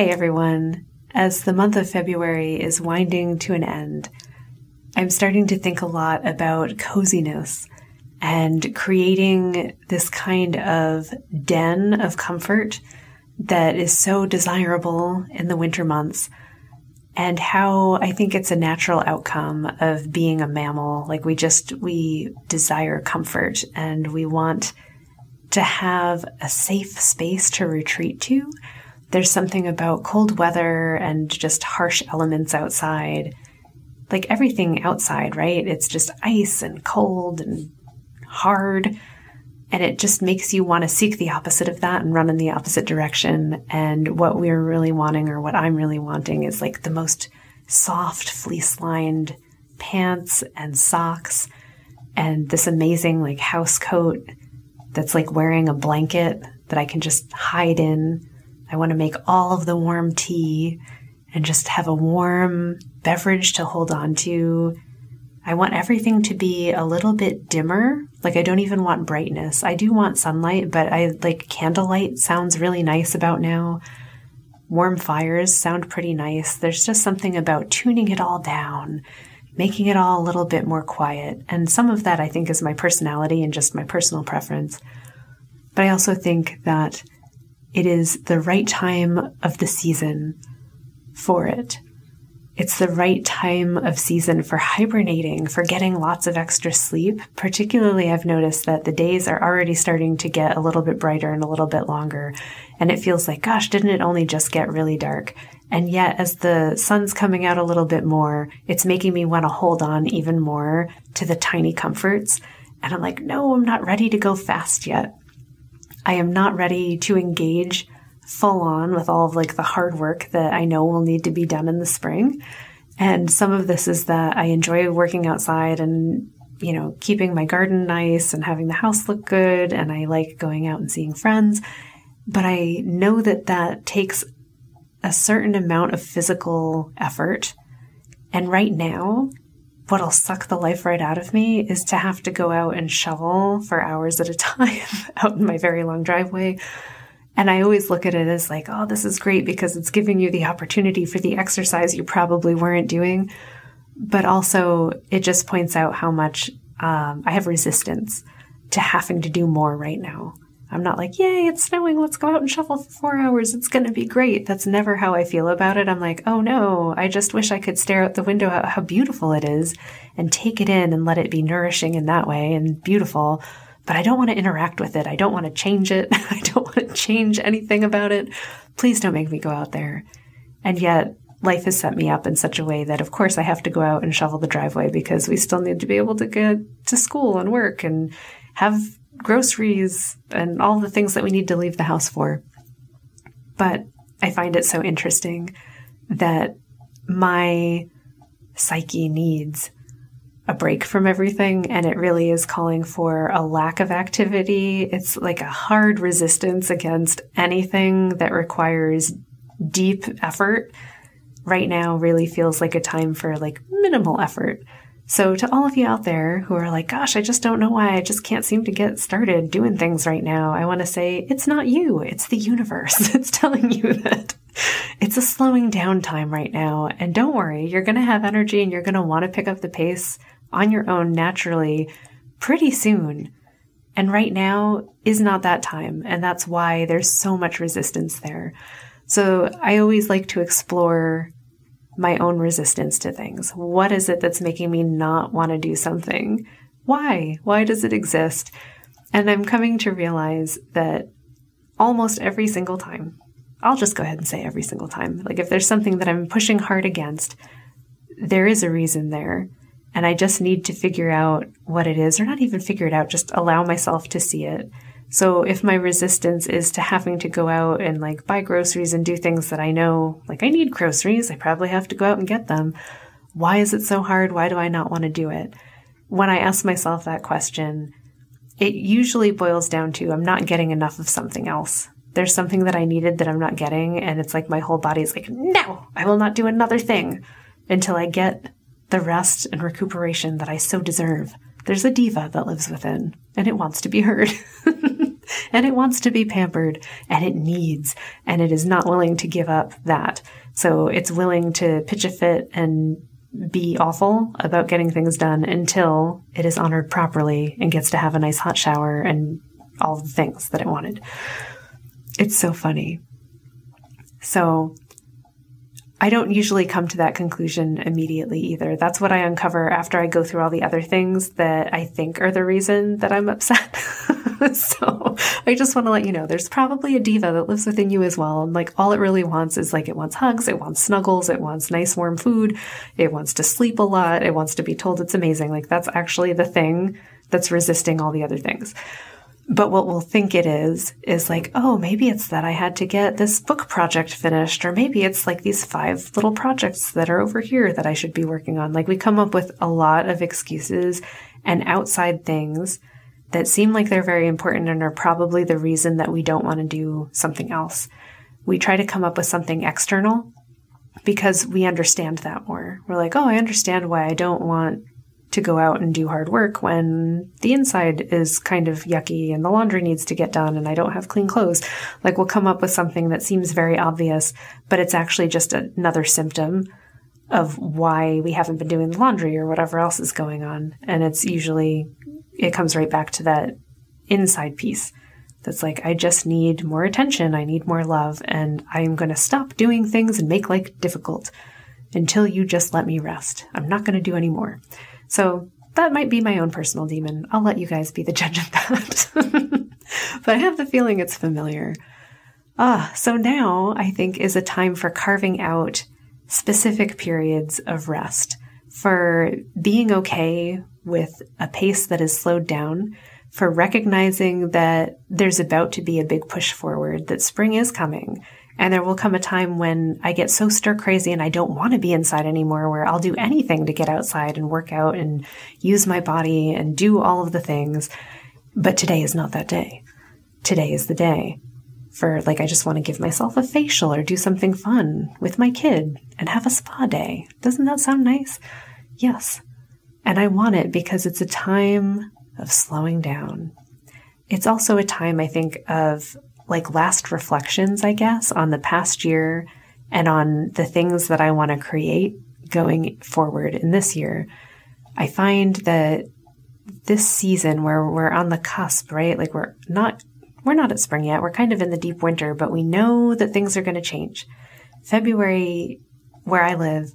Hey everyone. As the month of February is winding to an end, I'm starting to think a lot about coziness and creating this kind of den of comfort that is so desirable in the winter months and how I think it's a natural outcome of being a mammal. Like we just, we desire comfort and we want to have a safe space to retreat to there's something about cold weather and just harsh elements outside. Like everything outside, right? It's just ice and cold and hard. And it just makes you want to seek the opposite of that and run in the opposite direction. And what we're really wanting, or what I'm really wanting, is like the most soft, fleece lined pants and socks and this amazing like house coat that's like wearing a blanket that I can just hide in I want to make all of the warm tea and just have a warm beverage to hold on to. I want everything to be a little bit dimmer. Like I don't even want brightness. I do want sunlight, but I like candlelight sounds really nice about now. Warm fires sound pretty nice. There's just something about tuning it all down, making it all a little bit more quiet. And some of that I think is my personality and just my personal preference. But I also think that it is the right time of the season for it. It's the right time of season for hibernating, for getting lots of extra sleep. Particularly, I've noticed that the days are already starting to get a little bit brighter and a little bit longer. And it feels like, gosh, didn't it only just get really dark? And yet, as the sun's coming out a little bit more, it's making me want to hold on even more to the tiny comforts. And I'm like, no, I'm not ready to go fast yet. I am not ready to engage full on with all of like the hard work that I know will need to be done in the spring. And some of this is that I enjoy working outside and, you know, keeping my garden nice and having the house look good. And I like going out and seeing friends. But I know that that takes a certain amount of physical effort. And right now, what'll suck the life right out of me is to have to go out and shovel for hours at a time out in my very long driveway. And I always look at it as like, oh, this is great because it's giving you the opportunity for the exercise you probably weren't doing. But also, it just points out how much um, I have resistance to having to do more right now. I'm not like, yay, it's snowing. Let's go out and shovel for four hours. It's going to be great. That's never how I feel about it. I'm like, oh no, I just wish I could stare out the window at how beautiful it is and take it in and let it be nourishing in that way and beautiful. But I don't want to interact with it. I don't want to change it. I don't want to change anything about it. Please don't make me go out there. And yet, life has set me up in such a way that, of course, I have to go out and shovel the driveway because we still need to be able to get to school and work and have groceries and all the things that we need to leave the house for. But I find it so interesting that my psyche needs a break from everything and it really is calling for a lack of activity. It's like a hard resistance against anything that requires deep effort. Right now really feels like a time for like minimal effort. So, to all of you out there who are like, gosh, I just don't know why I just can't seem to get started doing things right now, I want to say it's not you, it's the universe. It's telling you that it's a slowing down time right now. And don't worry, you're going to have energy and you're going to want to pick up the pace on your own naturally pretty soon. And right now is not that time. And that's why there's so much resistance there. So, I always like to explore my own resistance to things. What is it that's making me not want to do something? Why? Why does it exist? And I'm coming to realize that almost every single time, I'll just go ahead and say every single time, like if there's something that I'm pushing hard against, there is a reason there. And I just need to figure out what it is, or not even figure it out, just allow myself to see it So if my resistance is to having to go out and like buy groceries and do things that I know, like I need groceries, I probably have to go out and get them. Why is it so hard? Why do I not want to do it? When I ask myself that question, it usually boils down to I'm not getting enough of something else. There's something that I needed that I'm not getting. And it's like my whole body is like, no, I will not do another thing until I get the rest and recuperation that I so deserve. There's a diva that lives within and it wants to be heard. and it wants to be pampered and it needs and it is not willing to give up that. So it's willing to pitch a fit and be awful about getting things done until it is honored properly and gets to have a nice hot shower and all the things that it wanted. It's so funny. So I don't usually come to that conclusion immediately either. That's what I uncover after I go through all the other things that I think are the reason that I'm upset. so I just want to let you know there's probably a diva that lives within you as well. And like all it really wants is like it wants hugs, it wants snuggles, it wants nice warm food, it wants to sleep a lot, it wants to be told it's amazing. Like that's actually the thing that's resisting all the other things. But what we'll think it is, is like, oh, maybe it's that I had to get this book project finished, or maybe it's like these five little projects that are over here that I should be working on. Like we come up with a lot of excuses and outside things that seem like they're very important and are probably the reason that we don't want to do something else. We try to come up with something external because we understand that more. We're like, oh, I understand why I don't want to go out and do hard work when the inside is kind of yucky and the laundry needs to get done and I don't have clean clothes. Like we'll come up with something that seems very obvious, but it's actually just another symptom of why we haven't been doing the laundry or whatever else is going on. And it's usually it comes right back to that inside piece that's like, I just need more attention. I need more love. And I'm going to stop doing things and make life difficult until you just let me rest. I'm not going to do any more. So that might be my own personal demon. I'll let you guys be the judge of that. but I have the feeling it's familiar. Ah, so now I think is a time for carving out specific periods of rest, for being okay with a pace that is slowed down, for recognizing that there's about to be a big push forward, that spring is coming. And there will come a time when I get so stir crazy and I don't want to be inside anymore, where I'll do anything to get outside and work out and use my body and do all of the things. But today is not that day. Today is the day for like, I just want to give myself a facial or do something fun with my kid and have a spa day. Doesn't that sound nice? Yes. And I want it because it's a time of slowing down. It's also a time, I think, of like last reflections, I guess, on the past year and on the things that I want to create going forward in this year. I find that this season where we're on the cusp, right? Like we're not we're not at spring yet. We're kind of in the deep winter, but we know that things are going to change. February where I live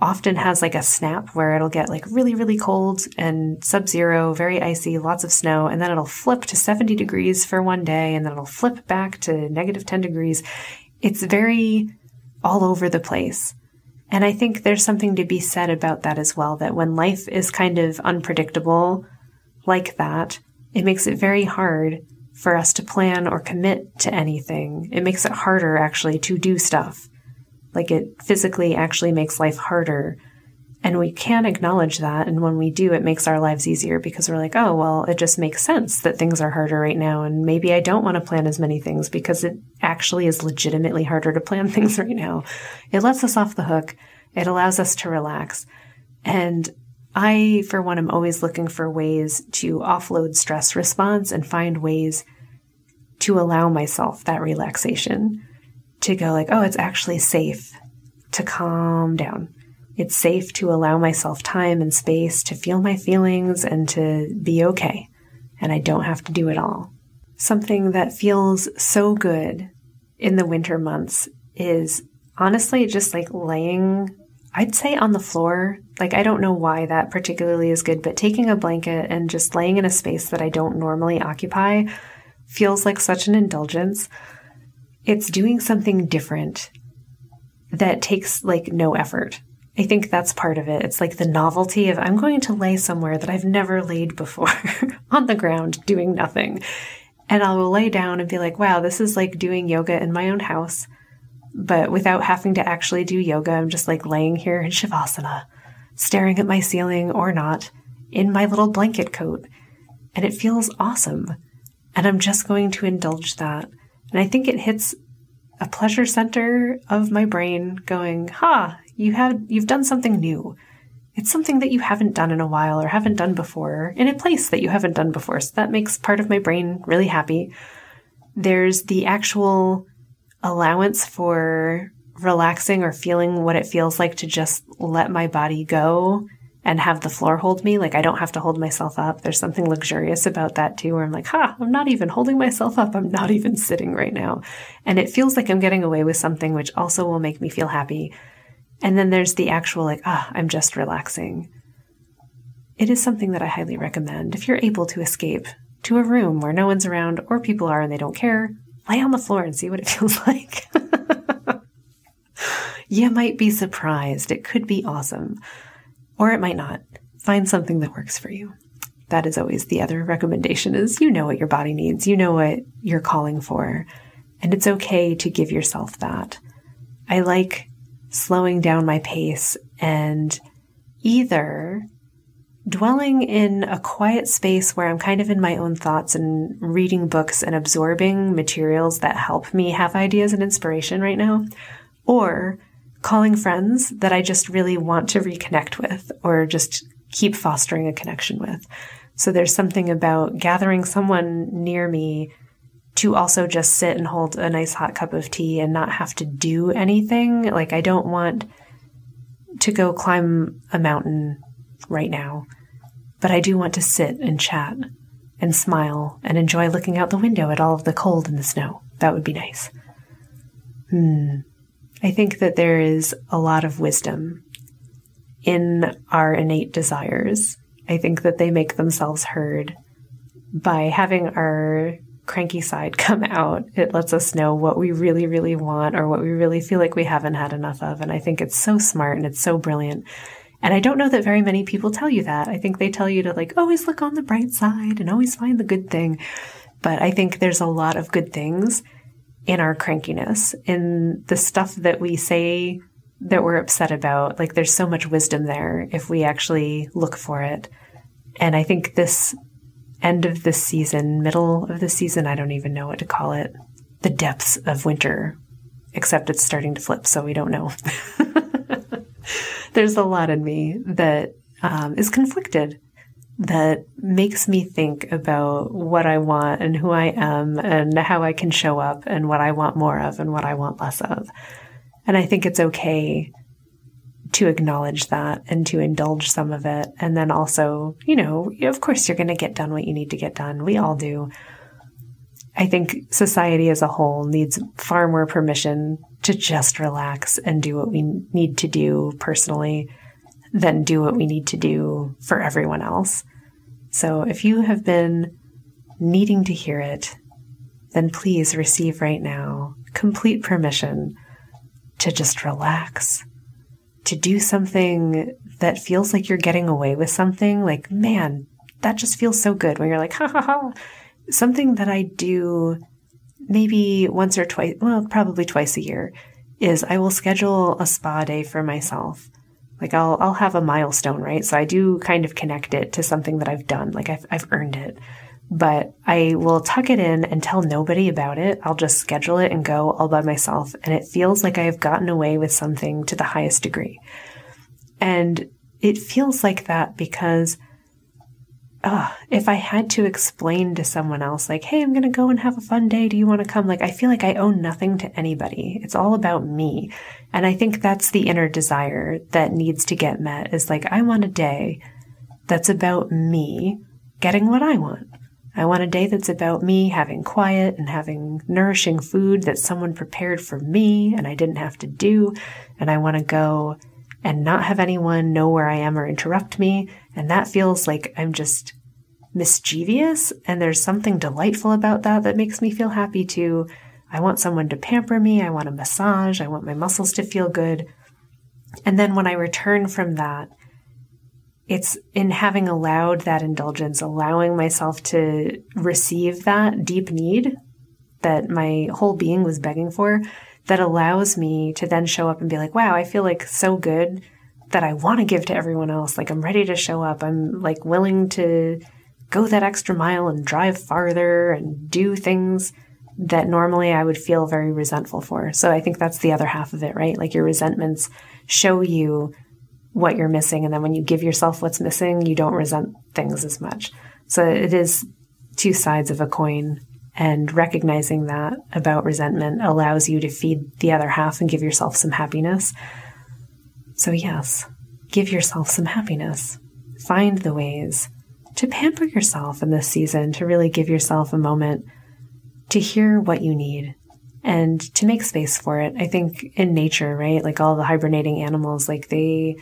often has like a snap where it'll get like really, really cold and sub zero, very icy, lots of snow, and then it'll flip to 70 degrees for one day and then it'll flip back to negative 10 degrees. It's very all over the place. And I think there's something to be said about that as well, that when life is kind of unpredictable like that, it makes it very hard for us to plan or commit to anything. It makes it harder actually to do stuff like it physically actually makes life harder. And we can acknowledge that. And when we do, it makes our lives easier because we're like, oh, well, it just makes sense that things are harder right now. And maybe I don't want to plan as many things because it actually is legitimately harder to plan things right now. It lets us off the hook. It allows us to relax. And I, for one, am always looking for ways to offload stress response and find ways to allow myself that relaxation to go like, oh, it's actually safe to calm down. It's safe to allow myself time and space to feel my feelings and to be okay. And I don't have to do it all. Something that feels so good in the winter months is honestly just like laying, I'd say on the floor. Like, I don't know why that particularly is good, but taking a blanket and just laying in a space that I don't normally occupy feels like such an indulgence it's doing something different that takes like no effort. I think that's part of it. It's like the novelty of I'm going to lay somewhere that I've never laid before on the ground doing nothing. And I'll lay down and be like, wow, this is like doing yoga in my own house. But without having to actually do yoga, I'm just like laying here in Shavasana, staring at my ceiling or not, in my little blanket coat. And it feels awesome. And I'm just going to indulge that. And I think it hits a pleasure center of my brain going, ha, you have, you've done something new. It's something that you haven't done in a while or haven't done before in a place that you haven't done before. So that makes part of my brain really happy. There's the actual allowance for relaxing or feeling what it feels like to just let my body go and have the floor hold me. Like I don't have to hold myself up. There's something luxurious about that too, where I'm like, ha, I'm not even holding myself up. I'm not even sitting right now. And it feels like I'm getting away with something, which also will make me feel happy. And then there's the actual, like, ah, I'm just relaxing. It is something that I highly recommend. If you're able to escape to a room where no one's around or people are and they don't care, lay on the floor and see what it feels like. you might be surprised. It could be awesome or it might not. Find something that works for you. That is always the other recommendation is you know what your body needs. You know what you're calling for. And it's okay to give yourself that. I like slowing down my pace and either dwelling in a quiet space where I'm kind of in my own thoughts and reading books and absorbing materials that help me have ideas and inspiration right now, or calling friends that I just really want to reconnect with or just keep fostering a connection with. So there's something about gathering someone near me to also just sit and hold a nice hot cup of tea and not have to do anything. Like, I don't want to go climb a mountain right now, but I do want to sit and chat and smile and enjoy looking out the window at all of the cold and the snow. That would be nice. Hmm. I think that there is a lot of wisdom in our innate desires. I think that they make themselves heard by having our cranky side come out. It lets us know what we really, really want or what we really feel like we haven't had enough of. And I think it's so smart and it's so brilliant. And I don't know that very many people tell you that. I think they tell you to like always look on the bright side and always find the good thing. But I think there's a lot of good things in our crankiness, in the stuff that we say that we're upset about. Like there's so much wisdom there if we actually look for it. And I think this end of the season, middle of the season, I don't even know what to call it, the depths of winter, except it's starting to flip, so we don't know. There's a lot in me that um, is conflicted that makes me think about what I want and who I am and how I can show up and what I want more of and what I want less of. And I think it's okay to acknowledge that and to indulge some of it. And then also, you know, of course, you're going to get done what you need to get done. We all do. I think society as a whole needs far more permission to just relax and do what we need to do personally than do what we need to do for everyone else. So if you have been needing to hear it, then please receive right now complete permission to just relax, to do something that feels like you're getting away with something. Like, man, that just feels so good when you're like, ha ha ha. Something that I do maybe once or twice, well, probably twice a year, is I will schedule a spa day for myself like I'll I'll have a milestone, right? So I do kind of connect it to something that I've done, like I've I've earned it. But I will tuck it in and tell nobody about it. I'll just schedule it and go all by myself, and it feels like I have gotten away with something to the highest degree. And it feels like that because uh, if I had to explain to someone else, like, hey, I'm going to go and have a fun day. Do you want to come? Like, I feel like I owe nothing to anybody. It's all about me. And I think that's the inner desire that needs to get met is like, I want a day that's about me getting what I want. I want a day that's about me having quiet and having nourishing food that someone prepared for me and I didn't have to do. And I want to go and not have anyone know where I am or interrupt me. And that feels like I'm just mischievous. And there's something delightful about that that makes me feel happy too. I want someone to pamper me. I want a massage. I want my muscles to feel good. And then when I return from that, it's in having allowed that indulgence, allowing myself to receive that deep need that my whole being was begging for, that allows me to then show up and be like, wow, I feel like so good that I want to give to everyone else. Like I'm ready to show up. I'm like willing to go that extra mile and drive farther and do things that normally I would feel very resentful for. So I think that's the other half of it, right? Like your resentments show you what you're missing. And then when you give yourself what's missing, you don't resent things as much. So it is two sides of a coin. And recognizing that about resentment allows you to feed the other half and give yourself some happiness. So, yes, give yourself some happiness. Find the ways to pamper yourself in this season, to really give yourself a moment to hear what you need and to make space for it. I think in nature, right? Like all the hibernating animals, like they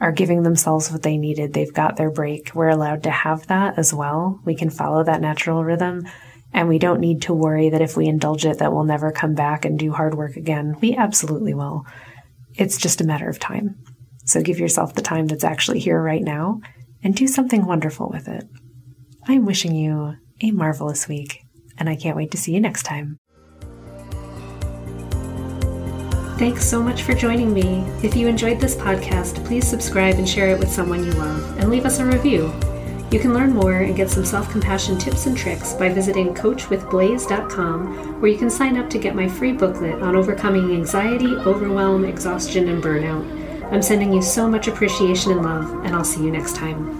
are giving themselves what they needed. They've got their break. We're allowed to have that as well. We can follow that natural rhythm. And we don't need to worry that if we indulge it, that we'll never come back and do hard work again. We absolutely will. It's just a matter of time. So give yourself the time that's actually here right now and do something wonderful with it. I'm wishing you a marvelous week, and I can't wait to see you next time. Thanks so much for joining me. If you enjoyed this podcast, please subscribe and share it with someone you love, and leave us a review. You can learn more and get some self compassion tips and tricks by visiting coachwithblaze.com, where you can sign up to get my free booklet on overcoming anxiety, overwhelm, exhaustion, and burnout. I'm sending you so much appreciation and love, and I'll see you next time.